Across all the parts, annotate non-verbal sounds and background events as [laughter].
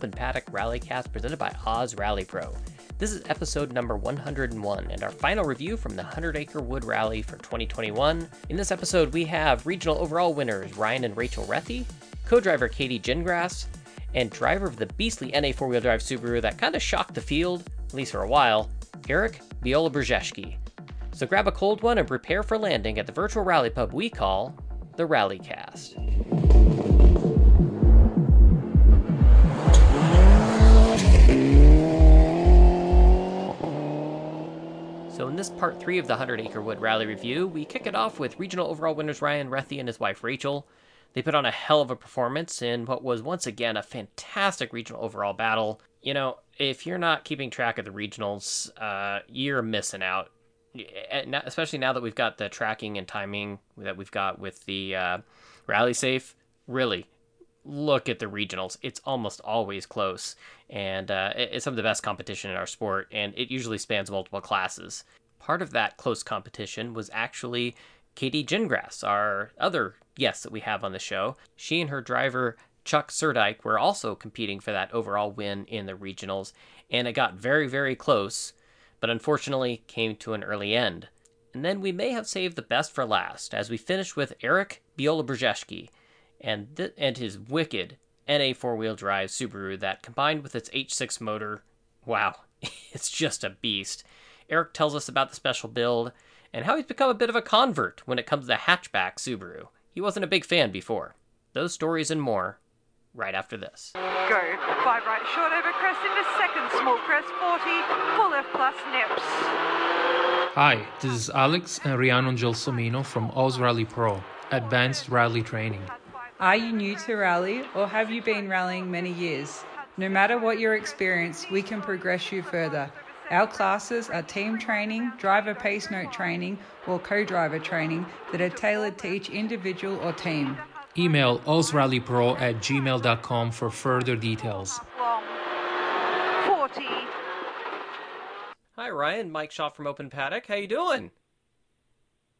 Open Paddock Rallycast presented by Oz Rally Pro. This is episode number 101 and our final review from the 100 Acre Wood Rally for 2021. In this episode, we have regional overall winners Ryan and Rachel Rethy, co driver Katie Gingrass, and driver of the beastly NA four wheel drive Subaru that kind of shocked the field, at least for a while, Eric Viola Brzeski. So grab a cold one and prepare for landing at the virtual rally pub we call the Rallycast. This part three of the 100 Acre Wood Rally review, we kick it off with regional overall winners Ryan Rethy and his wife Rachel. They put on a hell of a performance in what was once again a fantastic regional overall battle. You know, if you're not keeping track of the regionals, uh, you're missing out. Especially now that we've got the tracking and timing that we've got with the uh, Rally Safe. Really, look at the regionals. It's almost always close, and uh, it's some of the best competition in our sport, and it usually spans multiple classes. Part of that close competition was actually Katie Gingrass, our other guest that we have on the show. She and her driver Chuck Surdike were also competing for that overall win in the regionals, and it got very, very close, but unfortunately came to an early end. And then we may have saved the best for last, as we finished with Eric Biola and th- and his wicked NA four wheel drive Subaru that combined with its H6 motor, wow, [laughs] it's just a beast. Eric tells us about the special build and how he's become a bit of a convert when it comes to the hatchback Subaru. He wasn't a big fan before. Those stories and more right after this. Go. Five right short over crest into second small crest 40, full left plus nips. Hi, this is Alex and Rhiannon Gelsomino from Oz Rally Pro, Advanced Rally Training. Are you new to rally or have you been rallying many years? No matter what your experience, we can progress you further. Our classes are team training, driver pace note training, or co driver training that are tailored to each individual or team. Email ozrallypro at gmail.com for further details. Hi Ryan, Mike Shaw from Open Paddock. How you doing?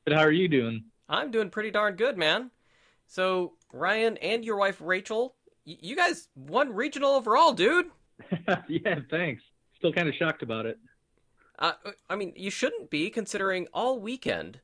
Good. How are you doing? I'm doing pretty darn good, man. So Ryan and your wife Rachel, y- you guys won regional overall, dude. [laughs] yeah, thanks. Still kind of shocked about it. Uh, I mean, you shouldn't be considering all weekend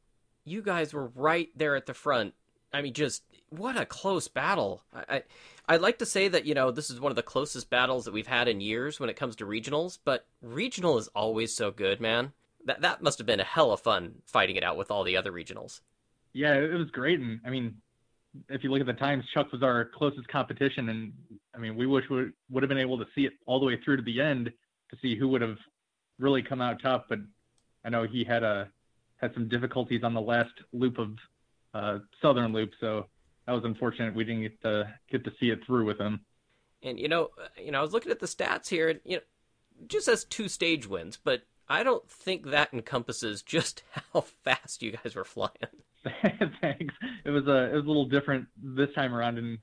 you guys were right there at the front. I mean, just what a close battle. I, I I'd like to say that you know this is one of the closest battles that we've had in years when it comes to regionals, but regional is always so good, man. That that must have been a hell of fun fighting it out with all the other regionals. Yeah, it was great, and I mean, if you look at the times, Chuck was our closest competition, and I mean, we wish we would have been able to see it all the way through to the end to see who would have really come out top. But I know he had a had some difficulties on the last loop of uh, Southern Loop, so that was unfortunate. We didn't get to get to see it through with him. And you know, uh, you know, I was looking at the stats here, and you know, just as two stage wins, but I don't think that encompasses just [laughs] how fast you guys were flying. [laughs] Thanks. It was a it was a little different this time around, and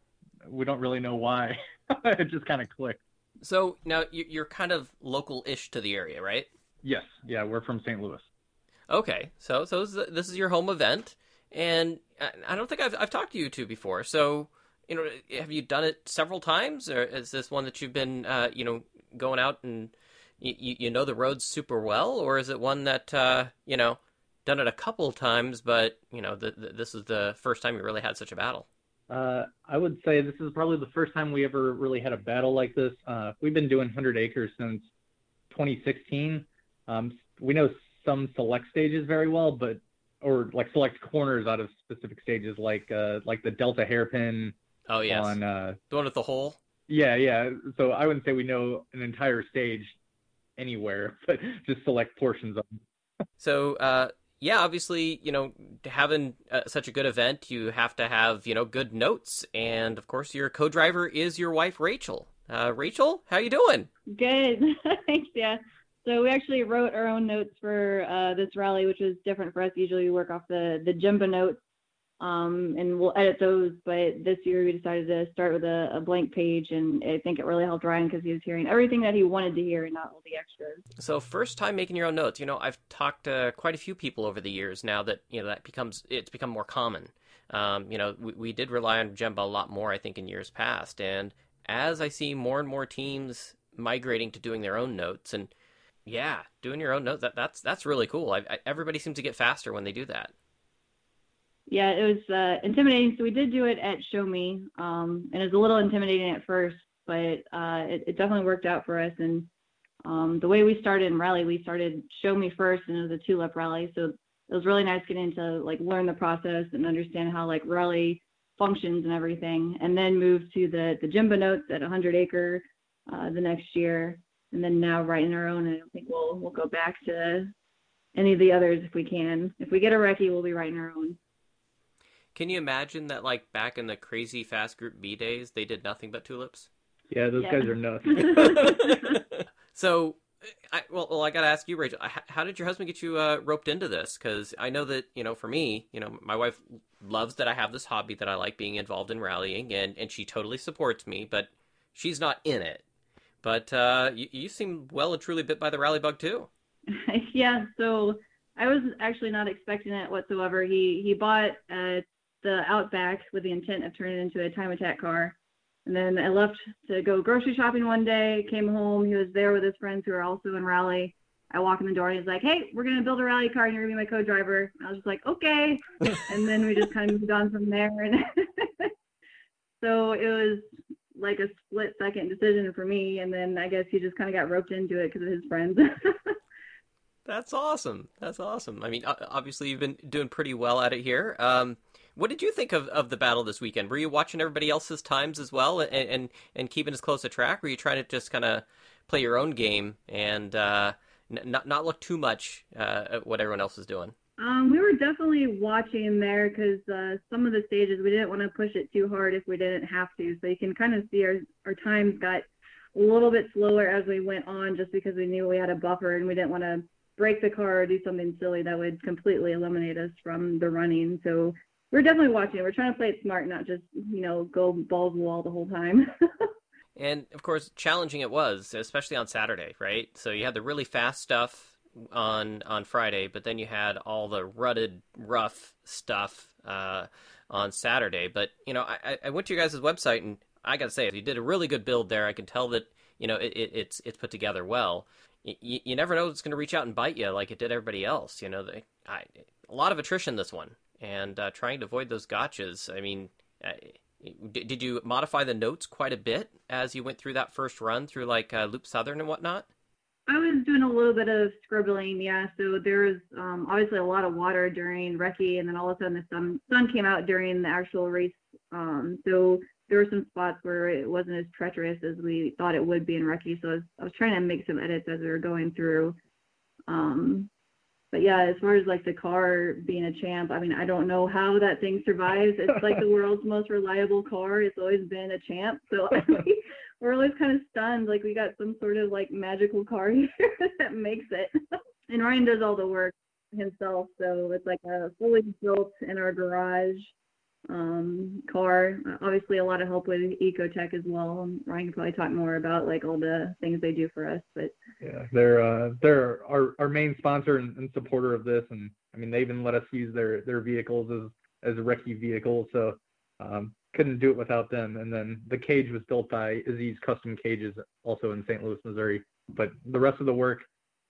we don't really know why. [laughs] it just kind of clicked. So now you're kind of local-ish to the area, right? Yes. Yeah, we're from St. Louis. Okay. So so this is your home event, and I don't think I've I've talked to you two before. So you know, have you done it several times, or is this one that you've been uh, you know going out and you, you know the roads super well, or is it one that uh, you know done it a couple times, but you know the, the, this is the first time you really had such a battle? Uh, I would say this is probably the first time we ever really had a battle like this. Uh, we've been doing 100 acres since 2016. Um, we know some select stages very well, but or like select corners out of specific stages, like uh, like the Delta hairpin. Oh yes. On uh, the one with the hole. Yeah, yeah. So I wouldn't say we know an entire stage anywhere, [laughs] but just select portions of them. so uh, yeah, obviously, you know, having uh, such a good event, you have to have you know good notes, and of course, your co-driver is your wife Rachel. Uh, Rachel, how you doing? Good, [laughs] thanks. Yeah. So we actually wrote our own notes for uh, this rally, which was different for us. Usually we work off the the Jemba notes, um, and we'll edit those. But this year we decided to start with a, a blank page, and I think it really helped Ryan because he was hearing everything that he wanted to hear and not all the extras. So first time making your own notes. You know, I've talked to quite a few people over the years now that you know that becomes it's become more common. Um, you know, we, we did rely on Jemba a lot more, I think, in years past, and as I see more and more teams migrating to doing their own notes and yeah, doing your own notes that that's that's really cool. I, I, everybody seems to get faster when they do that. Yeah, it was uh, intimidating. So we did do it at Show Me, um, and it was a little intimidating at first, but uh, it, it, definitely worked out for us. And um, the way we started in rally, we started Show Me first, and it was a tulip rally. So it was really nice getting to like learn the process and understand how like rally functions and everything, and then move to the the Jemba notes at 100 acre uh, the next year, and then now writing our own. And I don't think we'll we'll go back to any of the others if we can. If we get a recce, we'll be writing our own. Can you imagine that, like back in the crazy fast group B days, they did nothing but tulips? Yeah, those yeah. guys are nuts. [laughs] so, I, well, well, I got to ask you, Rachel. How did your husband get you uh, roped into this? Because I know that you know, for me, you know, my wife loves that I have this hobby that I like being involved in rallying, and and she totally supports me, but she's not in it. But uh, you, you seem well and truly bit by the rally bug too. [laughs] yeah. So I was actually not expecting it whatsoever. He he bought uh, the Outback with the intent of turning it into a time attack car. And then I left to go grocery shopping one day, came home. He was there with his friends who are also in rally. I walk in the door and he's like, Hey, we're going to build a rally car and you're going to be my co driver. I was just like, Okay. [laughs] and then we just kind of moved on from there. And [laughs] so it was like a split second decision for me. And then I guess he just kind of got roped into it because of his friends. [laughs] That's awesome. That's awesome. I mean, obviously you've been doing pretty well at it here. Um, what did you think of, of the battle this weekend? Were you watching everybody else's times as well and and, and keeping as close a track? Were you trying to just kind of play your own game and uh, n- not not look too much uh, at what everyone else is doing? Um, we were definitely watching there because uh, some of the stages we didn't want to push it too hard if we didn't have to. So you can kind of see our our times got a little bit slower as we went on, just because we knew we had a buffer and we didn't want to break the car or do something silly that would completely eliminate us from the running. So we're definitely watching it. We're trying to play it smart, not just you know go balls the wall the whole time. [laughs] and of course, challenging it was, especially on Saturday, right? So you had the really fast stuff on on Friday, but then you had all the rutted, rough stuff uh, on Saturday. But you know, I, I went to your guys' website and I got to say, you did a really good build there. I can tell that you know it, it, it's it's put together well. You, you never know it's going to reach out and bite you like it did everybody else. You know, they, I, a lot of attrition this one and uh, trying to avoid those gotchas. I mean, uh, did you modify the notes quite a bit as you went through that first run through like uh, Loop Southern and whatnot? I was doing a little bit of scribbling, yeah. So there was um, obviously a lot of water during recce, and then all of a sudden the sun sun came out during the actual race. Um, so there were some spots where it wasn't as treacherous as we thought it would be in recce. So I was, I was trying to make some edits as we were going through. Um, but yeah, as far as like the car being a champ, I mean, I don't know how that thing survives. It's like the [laughs] world's most reliable car. It's always been a champ. So [laughs] we're always kind of stunned. Like we got some sort of like magical car [laughs] here that makes it. and Ryan does all the work himself. So it's like a fully built in our garage um, car. Obviously, a lot of help with Ecotech as well. Ryan can probably talk more about like all the things they do for us. But yeah, they're uh, they're our, our main sponsor and, and, supporter of this, and I mean they even let us use their their vehicles as as a recce vehicle. So um, couldn't do it without them. And then the cage was built by Aziz Custom Cages, also in St. Louis, Missouri. But the rest of the work,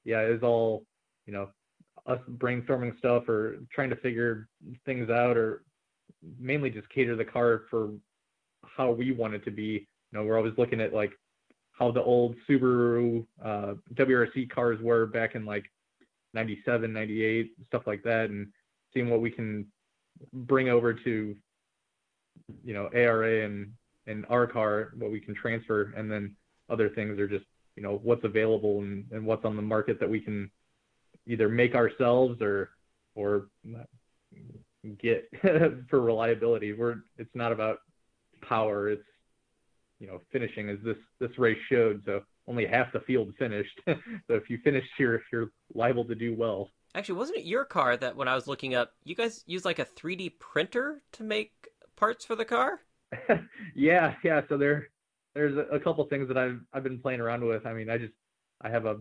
yeah, is all you know us brainstorming stuff or trying to figure things out or mainly just cater the car for how we want it to be. You know, we're always looking at like how the old Subaru uh, WRC cars were back in like 97, 98, stuff like that, and seeing what we can bring over to, you know, ARA and, and our car, what we can transfer, and then other things are just, you know, what's available and, and what's on the market that we can either make ourselves or, or get [laughs] for reliability. We're it's not about power. It's you know finishing as this this race showed. So only half the field finished. [laughs] so if you finish here, if you're liable to do well. Actually, wasn't it your car that when I was looking up, you guys use like a 3D printer to make parts for the car? [laughs] yeah, yeah. So there, there's a, a couple things that I've I've been playing around with. I mean, I just I have a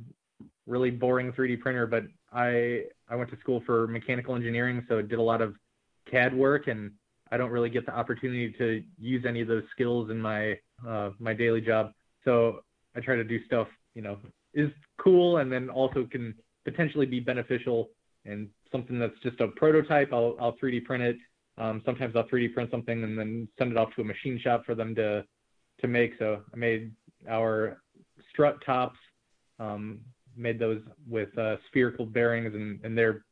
really boring 3D printer, but I I went to school for mechanical engineering, so did a lot of CAD work, and I don't really get the opportunity to use any of those skills in my uh, my daily job. So I try to do stuff, you know, is cool and then also can potentially be beneficial and something that's just a prototype. I'll, I'll 3D print it. Um, sometimes I'll 3D print something and then send it off to a machine shop for them to to make. So I made our strut tops, um, made those with uh, spherical bearings, and, and they're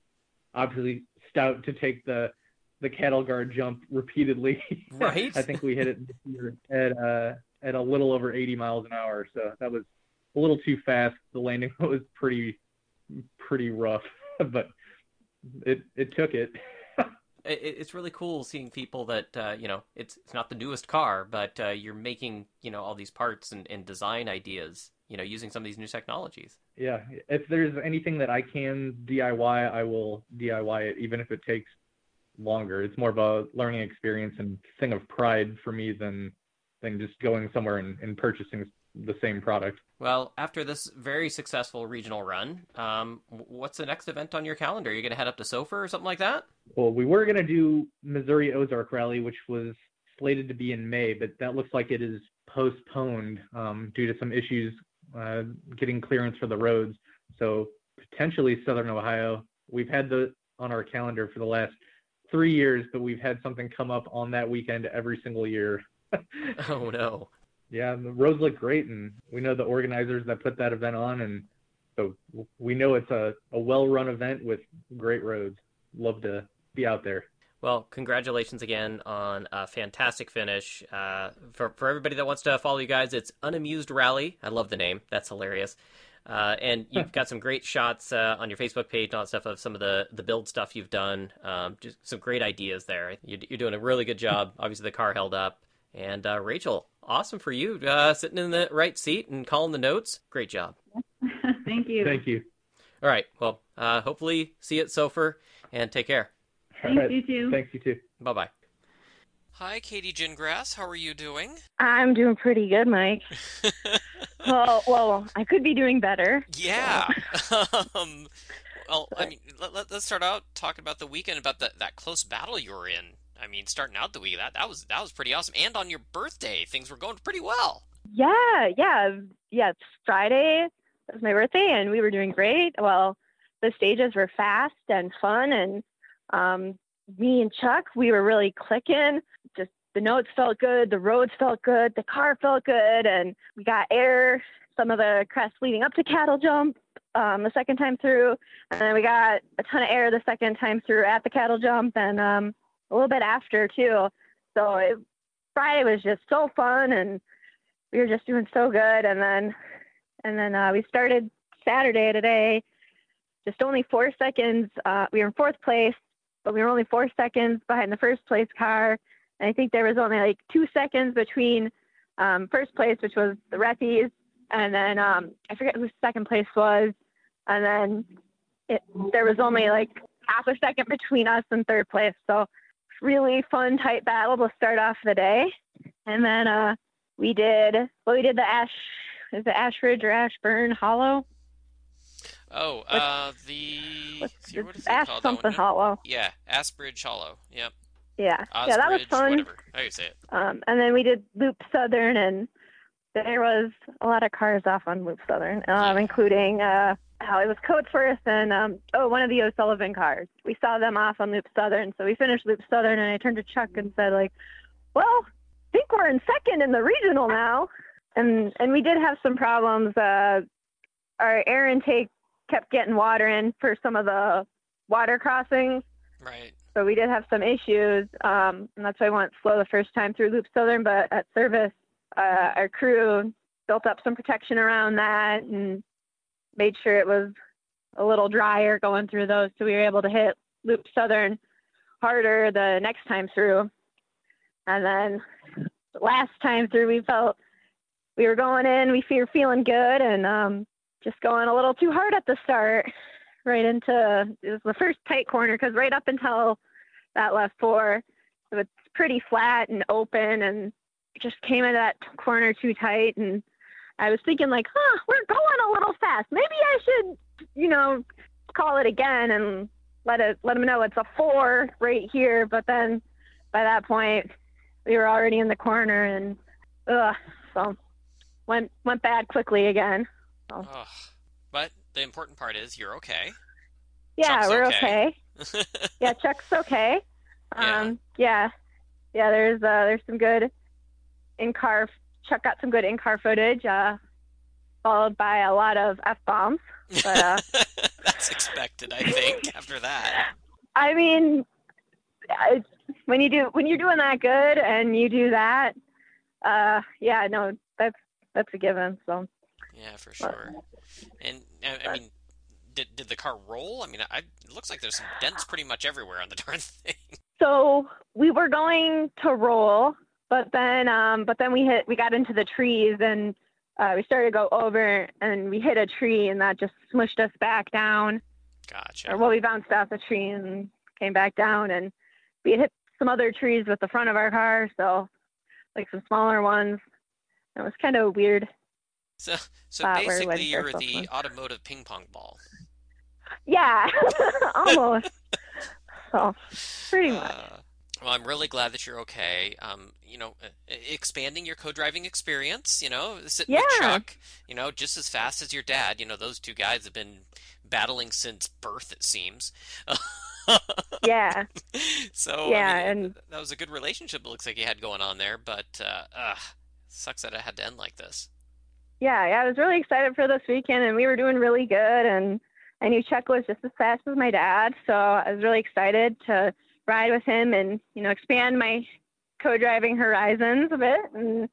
obviously stout to take the the cattle guard jump repeatedly. [laughs] Right. I think we hit it at uh, at a little over 80 miles an hour, so that was a little too fast. The landing [laughs] was pretty pretty rough, [laughs] but it it took it. It, it's really cool seeing people that uh, you know it's it's not the newest car, but uh, you're making you know all these parts and, and design ideas, you know, using some of these new technologies. Yeah, if there's anything that I can DIY, I will DIY it, even if it takes longer. It's more of a learning experience and thing of pride for me than than just going somewhere and, and purchasing the same product. Well, after this very successful regional run, um, what's the next event on your calendar? Are you going to head up to Sofer or something like that? Well, we were going to do Missouri Ozark Rally, which was slated to be in May, but that looks like it is postponed um, due to some issues uh, getting clearance for the roads. So potentially Southern Ohio. We've had the on our calendar for the last three years, but we've had something come up on that weekend every single year. [laughs] oh no. Yeah, the roads look great, and we know the organizers that put that event on, and so we know it's a, a well-run event with great roads. Love to be out there. Well, congratulations again on a fantastic finish. Uh, for for everybody that wants to follow you guys, it's Unamused Rally. I love the name. That's hilarious. Uh, and you've got some great shots uh, on your Facebook page and all that stuff of some of the, the build stuff you've done. Um, just some great ideas there. You're, you're, doing a really good job. [laughs] Obviously, the car held up. And uh, Rachel, awesome for you uh, sitting in the right seat and calling the notes. Great job. [laughs] Thank you. Thank you. All right. Well, uh, hopefully see you at Sofer and take care. Thanks, All right. you too. Thanks, you too. Bye bye. Hi, Katie Gingrass. How are you doing? I'm doing pretty good, Mike. [laughs] well, well, I could be doing better. Yeah. [laughs] um, well, I mean, let, let, us start out talking about the weekend, about the, that close battle you were in. I mean, starting out the week, that, that was that was pretty awesome. And on your birthday, things were going pretty well. Yeah, yeah, yeah. It's Friday. It was my birthday, and we were doing great. Well, the stages were fast and fun, and um, me and Chuck, we were really clicking. Just the notes felt good, the roads felt good, the car felt good, and we got air. Some of the crests leading up to Cattle Jump um, the second time through, and then we got a ton of air the second time through at the Cattle Jump, and um, a little bit after too. So it, Friday was just so fun, and we were just doing so good. And then, and then uh, we started Saturday today, just only four seconds. Uh, we were in fourth place, but we were only four seconds behind the first place car. And I think there was only like two seconds between um, first place, which was the Rethies, and then um, I forget who second place was. And then it, there was only like half a second between us and third place. So really fun, tight battle to start off the day. And then uh, we did, well, we did the Ash, is it Ashridge or Ashburn Hollow? Oh, uh, [laughs] the see, what is Ash called, something Hollow. Yeah, Asbridge Hollow. Yep. Yeah, Osbridge, yeah, that was fun. Whatever. How you say it? Um, and then we did Loop Southern, and there was a lot of cars off on Loop Southern, um, yeah. including uh, how it was Coatsworth and um, oh, one of the O'Sullivan cars. We saw them off on Loop Southern, so we finished Loop Southern, and I turned to Chuck and said, like, "Well, I think we're in second in the regional now." And and we did have some problems. Uh, our air intake kept getting water in for some of the water crossings. Right. So we did have some issues, um, and that's why I went slow the first time through Loop Southern. But at service, uh, our crew built up some protection around that and made sure it was a little drier going through those, so we were able to hit Loop Southern harder the next time through. And then the last time through, we felt we were going in, we were feeling good, and um, just going a little too hard at the start, right into it was the first tight corner because right up until that left four, it was pretty flat and open, and just came into that corner too tight, and I was thinking like, huh, we're going a little fast. Maybe I should, you know, call it again and let it let them know it's a four right here. But then by that point, we were already in the corner and ugh, So went went bad quickly again. Ugh. But the important part is you're okay. Yeah, Chuck's we're okay. okay. [laughs] yeah, Chuck's okay. Yeah. Um, yeah, yeah. There's uh, there's some good in car. Chuck got some good in car footage, uh, followed by a lot of f bombs. But uh, [laughs] That's expected, I think, [laughs] after that. I mean, I, when you do when you're doing that good and you do that, uh, yeah, no, that's that's a given. So Yeah, for sure. And I, I mean, did did the car roll? I mean, I, it looks like there's some dents pretty much everywhere on the [laughs] darn thing. so we were going to roll, but then um, but then we hit we got into the trees and uh, we started to go over and we hit a tree and that just smushed us back down. Gotcha. or well, we bounced off the tree and came back down, and we hit some other trees with the front of our car, so like some smaller ones. It was kind of weird. So so Uh, basically, you're the automotive ping pong ball. Yeah, [laughs] almost. [laughs] oh, pretty much. Uh, well, I'm really glad that you're okay. Um, you know, expanding your co-driving experience. You know, sitting with Yeah. Chuck. You know, just as fast as your dad. You know, those two guys have been battling since birth, it seems. [laughs] Yeah, so Yeah, I mean, and- that was a good relationship. It looks like you had going on there, but uh, ugh, sucks that it had to end like this. Yeah, yeah. I was really excited for this weekend, and we were doing really good, and I knew Chuck was just as fast as my dad, so I was really excited to ride with him and you know expand my co-driving horizons a bit, and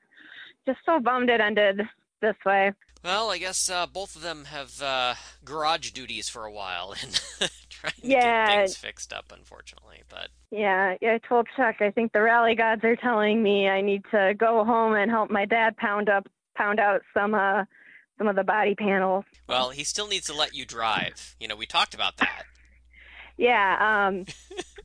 just so bummed it ended this way. Well, I guess uh, both of them have uh, garage duties for a while [laughs] and trying to Yeah. get things fixed up, unfortunately. But Yeah, yeah, I told Chuck I think the rally gods are telling me I need to go home and help my dad pound up pound out some uh some of the body panels. well, he still needs to let you drive. You know, we talked about that. Yeah, um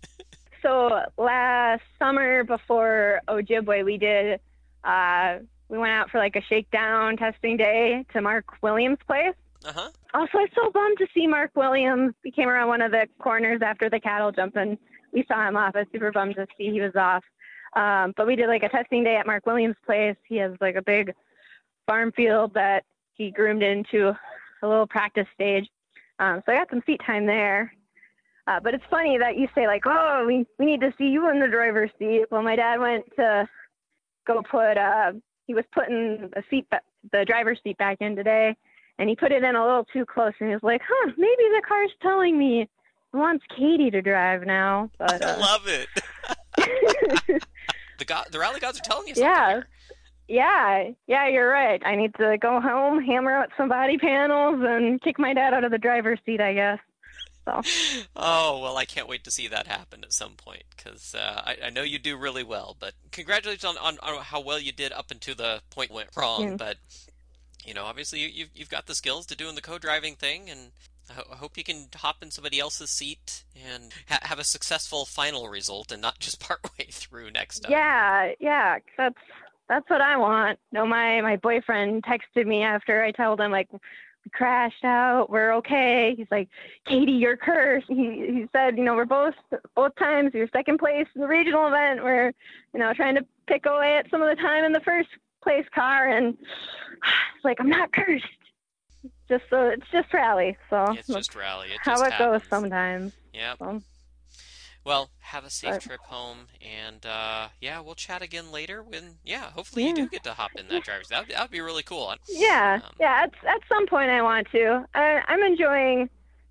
[laughs] so last summer before Ojibwe we did uh we went out for like a shakedown testing day to Mark Williams' place. Uh huh. Also, I was so bummed to see Mark Williams. We came around one of the corners after the cattle jump and we saw him off. I was super bummed to see he was off. Um, but we did like a testing day at Mark Williams' place. He has like a big farm field that he groomed into a little practice stage. Um, so I got some seat time there. Uh, but it's funny that you say like, oh, we, we need to see you in the driver's seat. Well, my dad went to go put, uh, he was putting the seat, ba- the driver's seat back in today and he put it in a little too close and he was like, huh, maybe the car's telling me it wants Katie to drive now. But [laughs] I uh, love it. [laughs] [laughs] the God, the rally gods are telling you something. Yeah. here. Yeah, yeah, you're right. I need to go home, hammer out some body panels, and kick my dad out of the driver's seat, I guess. So Oh well, I can't wait to see that happen at some point because uh, I, I know you do really well. But congratulations on, on, on how well you did up until the point went wrong. Yeah. But you know, obviously you, you've you've got the skills to doing the co-driving thing, and I, ho- I hope you can hop in somebody else's seat and ha- have a successful final result, and not just [laughs] part way through next time. yeah, yeah, that's that's what I want. No, my my boyfriend texted me after I told him like we crashed out, we're okay. He's like, Katie, you're cursed. He he said, you know, we're both both times we were second place in the regional event. We're you know trying to pick away at some of the time in the first place car, and it's [sighs] like I'm not cursed. Just so it's just rally, so It's just rally. It just how it goes sometimes. Yeah. So. Well, have a safe But- trip home, and uh, yeah, we'll chat again later. When yeah, hopefully you Yeah. do get to hop in that driver's. That that would be really cool. Yeah, Um, yeah. At at some point, I want to. I, I'm enjoying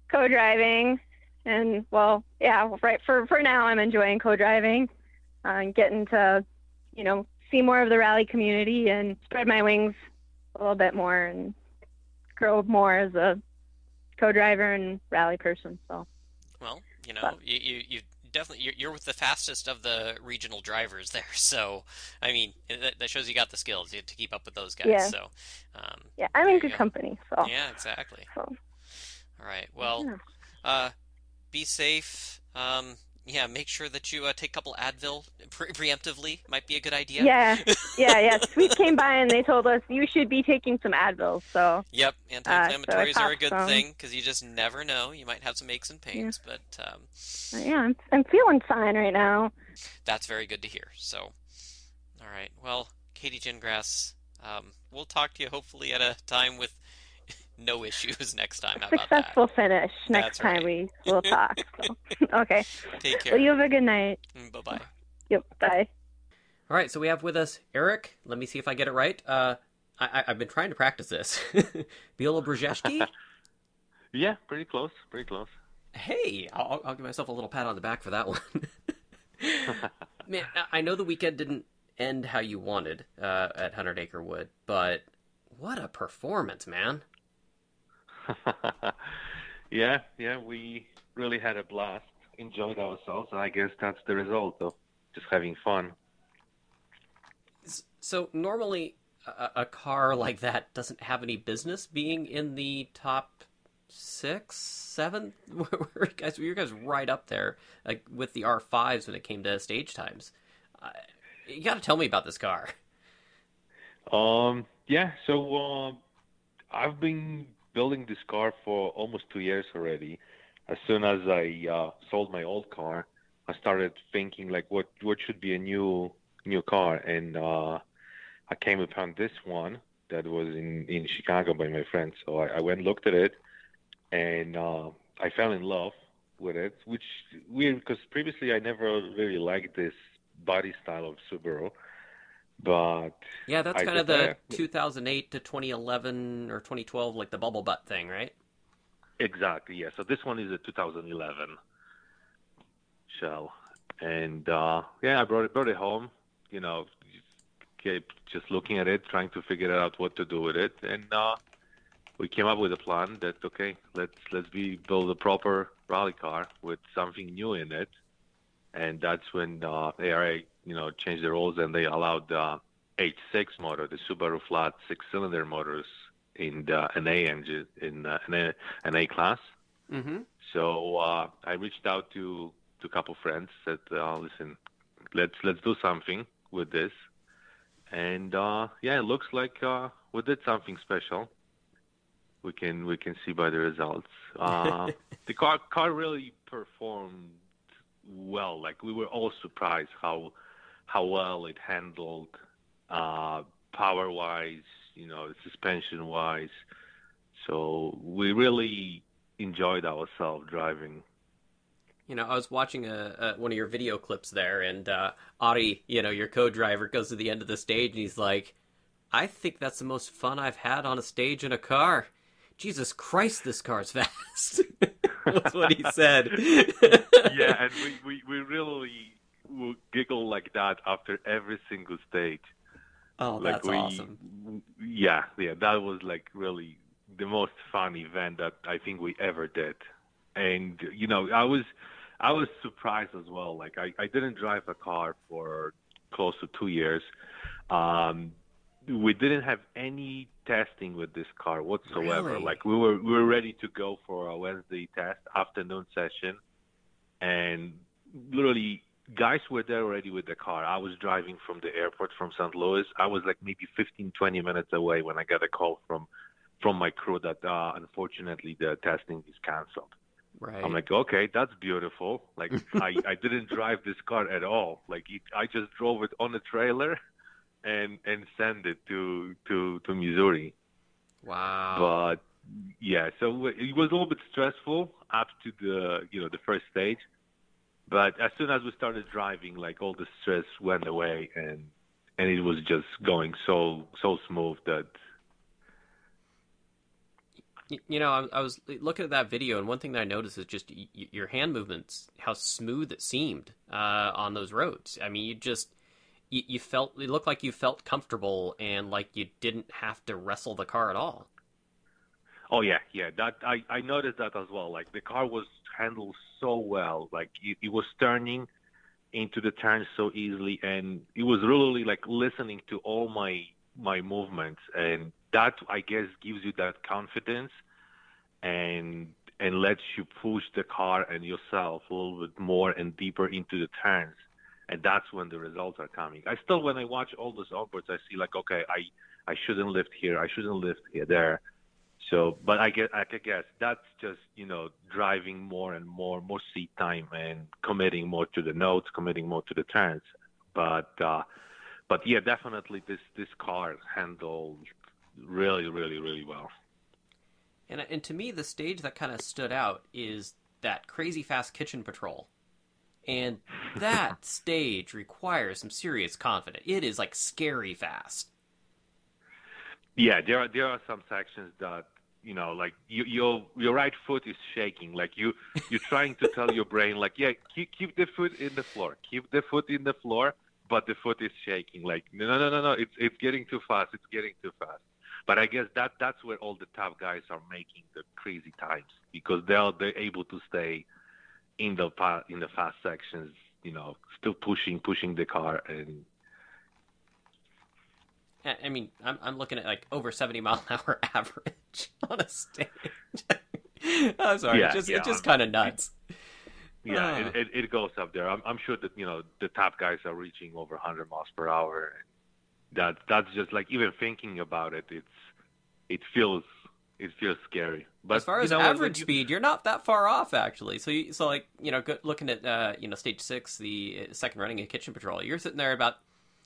co-driving, and well, yeah. Right for for now, I'm enjoying co-driving, uh, and getting to, you know, see more of the rally community and spread my wings a little bit more and grow more as a co-driver and rally person. So Well, you know, you you, you definitely you're, you're with the fastest of the regional drivers [laughs] there. So I mean, that, that shows you got the skills to to keep up with those guys. Yeah. So um, yeah, I'm in good go. company. So, yeah, exactly. so All right. Well, yeah. uh, be safe. Um, yeah, make sure that you uh, take a couple Advil pre- preemptively. Might be a good idea. yeah, yeah, yeah. [laughs] Sweet came by and they told us you should be taking some Advil. So Yep, Uh, anti-inflammatories so are a good some. thing because you just never know. You might have some aches and pains, but um, yeah, I'm, I'm feeling fine right now. that's very good to hear. So, all right. Well, Katie Gingrass, Um, we'll talk to you hopefully at a time with no issues [laughs] next time. How Successful about that? finish next That's time right. we will talk. So. [laughs] okay. Take care. Well, you have a good night. Bye bye. Yep. Bye. All right, so we have with us Eric. Let me see if I get it right. Uh, I, I've been trying to practice this. [laughs] Biola Brzezinski. Yeah, pretty close, pretty close. hey, I'll, I'll give myself a little pat on the back for that one. Man, I- I know the weekend didn't end how you wanted uh, at Hundred Acre Wood, but what a performance, man! [laughs] yeah, yeah, we really had a blast, enjoyed ourselves, and I guess that's the result of just having fun. So normally, a, a car like that doesn't have any business being in the top six, seven. [laughs] Guys, you guys right up there like with the R5s when it came to stage times. Uh, you got to tell me about this car. Um, yeah, so uh, I've been building this car for almost two years already. As soon as I uh, sold my old car, I started thinking like, what what should be a new new car, and uh, I came upon this one that was in in Chicago by my friend. So I, I went looked at it, and uh, I fell in love with it, which weird because previously I never really liked this body style of Subaru. But Yeah, that's I kind of the 2008 to 2011 or 2012, like the bubble butt thing, right? Exactly, yeah. So this one is a 2011 shell, and uh, yeah, I brought it brought it home. You know, kept just looking at it, trying to figure out what to do with it, and uh, we came up with a plan that okay, let's let's be build a proper rally car with something new in it, and that's when uh, ARA you know changed the rules and they allowed the H6 motor, the Subaru flat six-cylinder motors in the an A engine in uh, an, A, an A class. Mm-hmm. So uh, I reached out to to a couple friends. Said, uh, "Listen, let's let's do something with this." And uh, yeah, it looks like uh, we did something special. We can we can see by the results. Uh, [laughs] the car car really performed well. Like we were all surprised how how well it handled uh, power wise, you know, suspension wise. So we really enjoyed ourselves driving. You know, I was watching a, a one of your video clips there, and uh, Ari, you know, your co-driver, goes to the end of the stage, and he's like, "I think that's the most fun I've had on a stage in a car." Jesus Christ, this car's [laughs] fast. [laughs] that's what he said. [laughs] yeah, and we, we, we really would giggle like that after every single stage. Oh, like that's we, awesome. Yeah, yeah, that was like really the most fun event that I think we ever did. And you know, I was I was surprised as well. Like I, I didn't drive a car for close to two years. Um, we didn't have any testing with this car whatsoever. Really? Like we were we were ready to go for a Wednesday test afternoon session, and literally guys were there already with the car. I was driving from the airport from St. Louis. I was like maybe 15, 20 minutes away when I got a call from from my crew that uh, unfortunately the testing is canceled. Right. I'm like, okay, that's beautiful. Like [laughs] I, I didn't drive this car at all. Like it, I just drove it on a trailer, and and sent it to to to Missouri. wow. But yeah, so it was a little bit stressful up to the you know the first stage, but as soon as we started driving, like all the stress went away, and and it was just going so so smooth that You know, I, I was looking at that video, and one thing that I noticed is just y- your hand movements, how smooth it seemed uh, on those roads. I mean, you just you, you felt it looked like you felt comfortable and like you didn't have to wrestle the car at all. Oh yeah, yeah. That I I noticed that as well. Like the car was handled so well. Like it, was turning into the turns so easily, and it was really like listening to all my my movements, and that I guess gives you that confidence, and and lets you push the car and yourself a little bit more and deeper into the turns. And that's when the results are coming. I still, when I watch all those onboards, I see like, okay, I I shouldn't lift here, I shouldn't lift here, there. So, but I get, I guess that's just you know driving more and more, more seat time, and committing more to the notes, committing more to the turns. But, uh, but yeah, definitely this this car handled really, really, really well. And and to me, the stage that kind of stood out is that crazy fast kitchen patrol. And that [laughs] stage requires some serious confidence. It is like scary fast. Yeah, there are there are some sections that you know, like you, your your right foot is shaking. Like you you're trying to tell your brain, like, yeah, keep keep the foot in the floor, keep the foot in the floor, but the foot is shaking. Like, no, no, no, no, it's it's getting too fast. It's getting too fast. But I guess that that's where all the top guys are making the crazy times because they're they're able to stay in the in the fast sections, you know, still pushing pushing the car and I mean, I'm I'm looking at like over 70 mile an hour [laughs] average [laughs] on a stage. [laughs] I'm sorry, Yeah, it's just yeah, it's just kind of nuts. Yeah, Ah. it, it, it goes up there. I'm, I'm sure that you know the top guys are reaching over 100 miles per hour. That that's just like even thinking about it, it's it feels it feels scary. But as far you as know average you- speed, you're not that far off actually. So you, so like you know, looking at uh, you know stage six, the uh, second running of Kitchen Patrol, you're sitting there about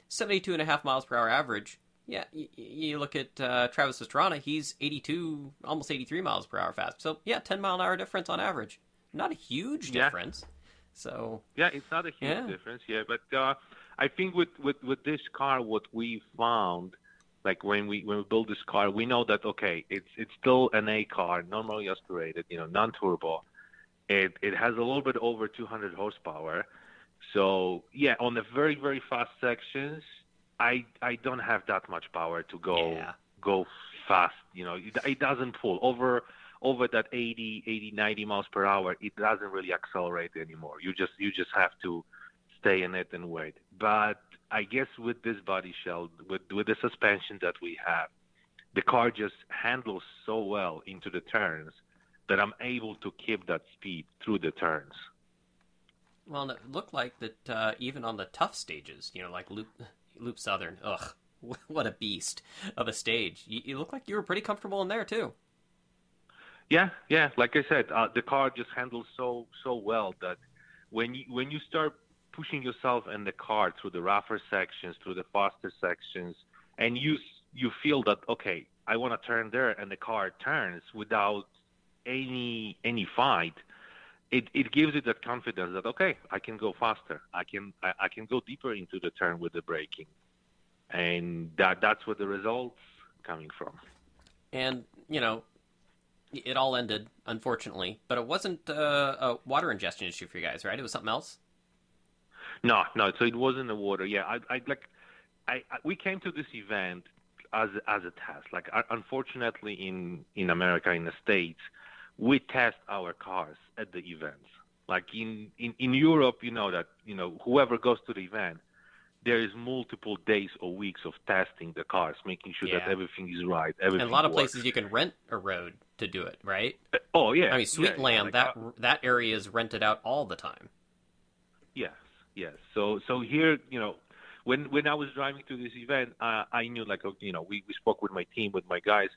72 and a half miles per hour average. Yeah, you, you look at uh, Travis Pastrana, he's 82, almost 83 miles per hour fast. So yeah, 10 mile an hour difference on average. Not a huge Yeah. difference. So Yeah, it's not a huge Yeah. difference. Yeah, but uh, I think with, with with this car, what we found, like when we when we build this car, we know that okay, it's it's still an A car, normally aspirated, you know, non-turbo. It it has a little bit over 200 horsepower. So yeah, on the very very fast sections, I I don't have that much power to go Yeah. go fast. You know, it, it doesn't pull over over that 80, 80, 90 miles per hour. It doesn't really accelerate anymore. You just you just have to stay in it and wait. But I guess with this body shell, with with the suspension that we have, the car just handles so well into the turns that I'm able to keep that speed through the turns. Well, and it looked like that uh, even on the tough stages, you know, like Loop Loop Southern. Ugh, [laughs] what a beast of a stage! You, you look like you were pretty comfortable in there too. Yeah, yeah. Like I said, uh, the car just handles so so well that when you when you start pushing yourself and the car through the rougher sections, through the faster sections, and you you feel that okay, I want to turn there, and the car turns without any any fight. It it gives you that confidence that okay, I can go faster. I can I, I can go deeper into the turn with the braking, and that that's where the results coming from. And you know, it all ended unfortunately, but it wasn't uh, a water ingestion issue for you guys, right? It was something else. No, no. So it wasn't the water. Yeah, I, I like, I, I we came to this event as as a test. Like, unfortunately, in in America, in the states, we test our cars at the events. Like in in in Europe, you know that you know whoever goes to the event, there is multiple days or weeks of testing the cars, making sure that everything is right. Everything. And a lot of works. places you can rent a road to do it, right? Oh yeah. I mean, yeah, yeah, like, that uh, that area is rented out all the time. Yes, yes. So so here, you know, when when I was driving to this event, uh, I knew like you know we we spoke with my team with my guys,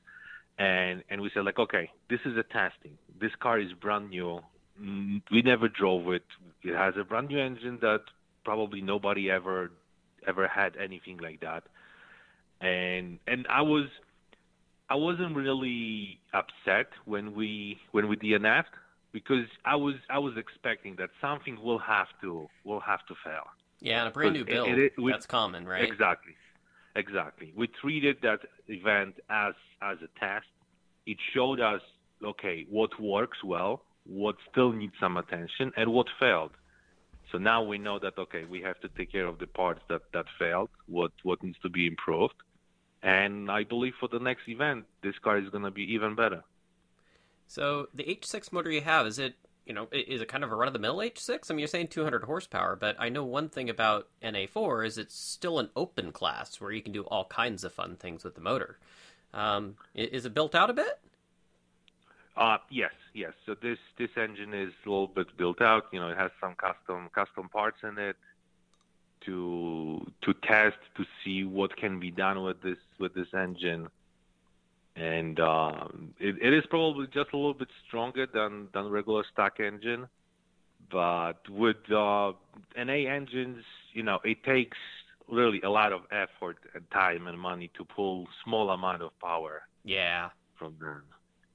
and and we said like okay, this is a testing. This car is brand new. Mm, We never drove it. It has a brand new engine that probably nobody ever ever had anything like that. And and I was I wasn't really upset when we when we DNF'd because I was I was expecting that something will have to will have to fail. Yeah, and a brand new It- build. it- it- we- that's common, right? Exactly, exactly. We treated that event as as a test. It showed us okay what works well, what still needs some attention, and what failed. So now we know that okay we have to take care of the parts that that failed, what what needs to be improved, and I believe for the next event this car is going to be even better. So the H6 motor you have is it you know is it kind of a run of the mill H6? I mean, you're saying 200 horsepower, but I know one thing about NA4 is it's still an open class where you can do all kinds of fun things with the motor. Um, is it built out a bit? Uh, yes, yes. So this this engine is a little bit built out. You know, it has some custom custom parts in it to to test to see what can be done with this with this engine. And um, it, it is probably just a little bit stronger than than regular stock engine, but with uh, NA engines, you know, it takes really a lot of effort and time and money to pull small amount of power Yeah. from them.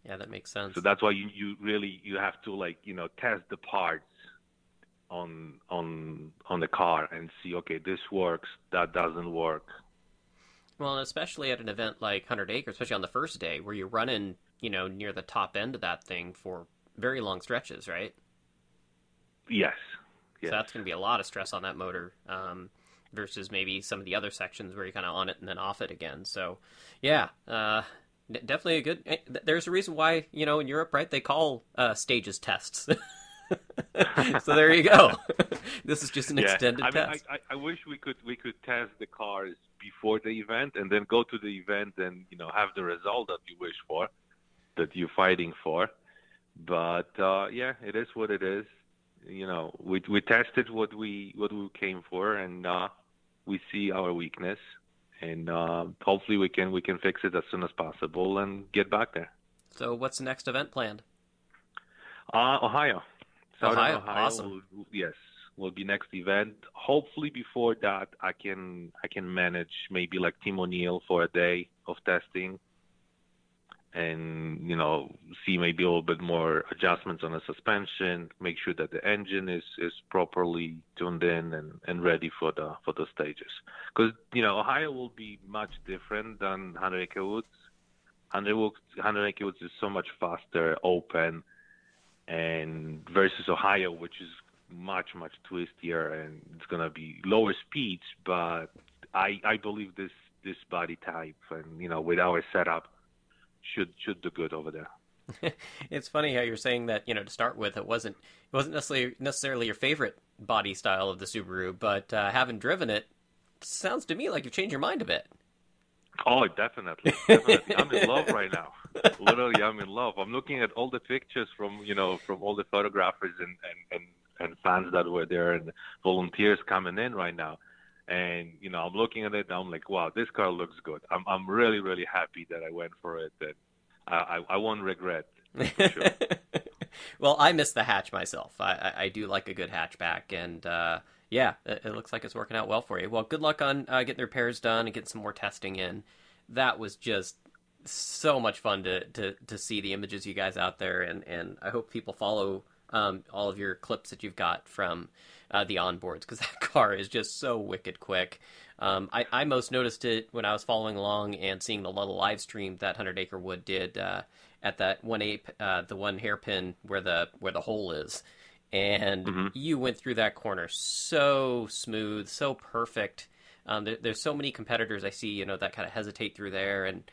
Yeah, that makes sense. So that's why you, you really you have to like you know test the parts on on on the car and see okay this works that doesn't work. Well, and especially at an event like Hundred Acres, especially on the first day, where you're running, you know, near the top end of that thing for very long stretches, right? Yes. Yes. So that's going to be a lot of stress on that motor um, versus maybe some of the other sections where you're kind of on it and then off it again. So, yeah, uh, definitely a good. eh, There's a reason why you know in Europe, right? They call uh, stages tests. [laughs] so there you go. [laughs] this is just an yeah. extended I mean, test. I, I, I wish we could we could test the cars before the event and then go to the event and you know have the result that you wish for, that you're fighting for. But uh, yeah, it is what it is. You know, we we tested what we what we came for, and uh, we see our weakness, and uh, hopefully we can we can fix it as soon as possible and get back there. So what's the next event planned? Uh, Ohio. Southern Ohio, Ohio. awesome. will- yes, will be next event. Hopefully before that, I can I can manage maybe like Team O'Neil for a day of testing, and you know see maybe a little bit more adjustments on the suspension, make sure that the engine is is properly tuned in and and ready for the for the stages. Because you know Ohio will be much different than Hundred Acre Woods. Hundred Woods, Hundred Acre Woods is so much faster, open and versus Ohio, which is much much twistier and it's gonna be lower speeds. But I I believe this this body type and you know with our setup should should do good over there. [laughs] it's funny how you're saying that you know to start with it wasn't it wasn't necessarily necessarily your favorite body style of the Subaru, but uh, having driven it sounds to me like you've changed your mind a bit. Oh, definitely, definitely. I'm in love right now. [laughs] Literally, I'm in love. I'm looking at all the pictures from you know from all the photographers and and and, and fans that were there and volunteers coming in right now. And you know, I'm looking at it. and I'm like, wow, this car looks good. I'm I'm really really happy that I went for it. That I I, won't regret. Sure. [laughs] well, I miss the hatch myself. I, I, I do like a good hatchback, and uh, yeah, it, it looks like it's working out well for you. Well, good luck on uh, getting the repairs done and getting some more testing in. That was just so much fun to, to, to see the images you guys out there, and, and I hope people follow um, all of your clips that you've got from uh, the onboards because [laughs] that car is just so wicked quick. Um, I, I most noticed it when I was following along and seeing the little live stream that Hundred Acre Wood did uh, at that one ape, uh, the one hairpin where the where the hole is, and Mhm. you went through that corner so smooth, so perfect. Um, there, there's so many competitors I see, you know, that kind of hesitate through there and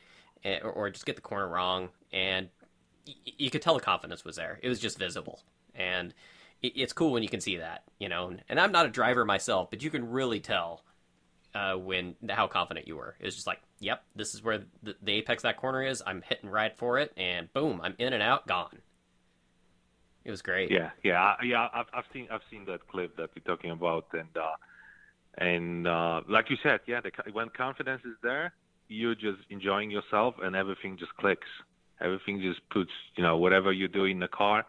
or, or just get the corner wrong, and you could tell the confidence was there. It was just visible, and it's cool when you can see that, you know. And I'm not a driver myself, but you can really tell uh, when how confident you were. It was just like, yep, this is where the, the apex that corner is. I'm hitting right for it, and boom, I'm in and out, gone. It was great. Yeah, yeah, yeah. I've I've seen I've seen that clip that you're talking about, and uh, and uh, like you said, yeah, the, when confidence is there, you're just enjoying yourself, and everything just clicks. Everything just puts, you know, whatever you do in the car,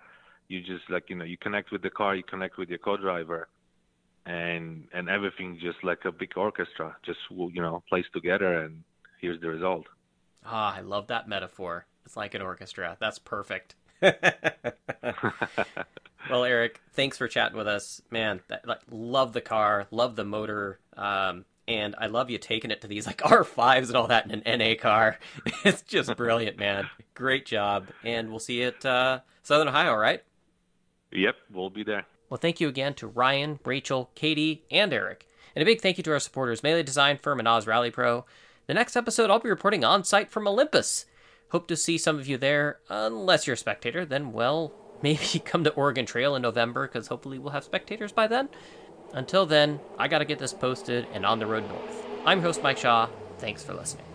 you just like you know, you connect with the car, you connect with your co-driver, and and everything just like a big orchestra, just you know, plays together, and here's the result. Ah, I love that metaphor. It's like an orchestra. That's perfect. [laughs] [laughs] well, Eric, thanks for chatting with us, man. That, like, love the car, love the motor, um, and I love you taking it to these like [laughs] R5s and all that in an NA car. [laughs] It's just brilliant, man. Great job, and we'll see you at uh, Southern Ohio, right? Yep, we'll be there. Well, thank you again to Ryan, Rachel, Katie, and Eric. And a big thank you to our supporters, Melee Design Firm and Oz Rally Pro. The next episode, I'll be reporting on site from Olympus. Hope to see some of you there. Unless you're a spectator, then, well, [laughs] maybe come to Oregon Trail in November, because hopefully we'll have spectators by then. Until then, I gotta get this posted and on the road north. I'm your host Mike Shaw. Thanks for listening.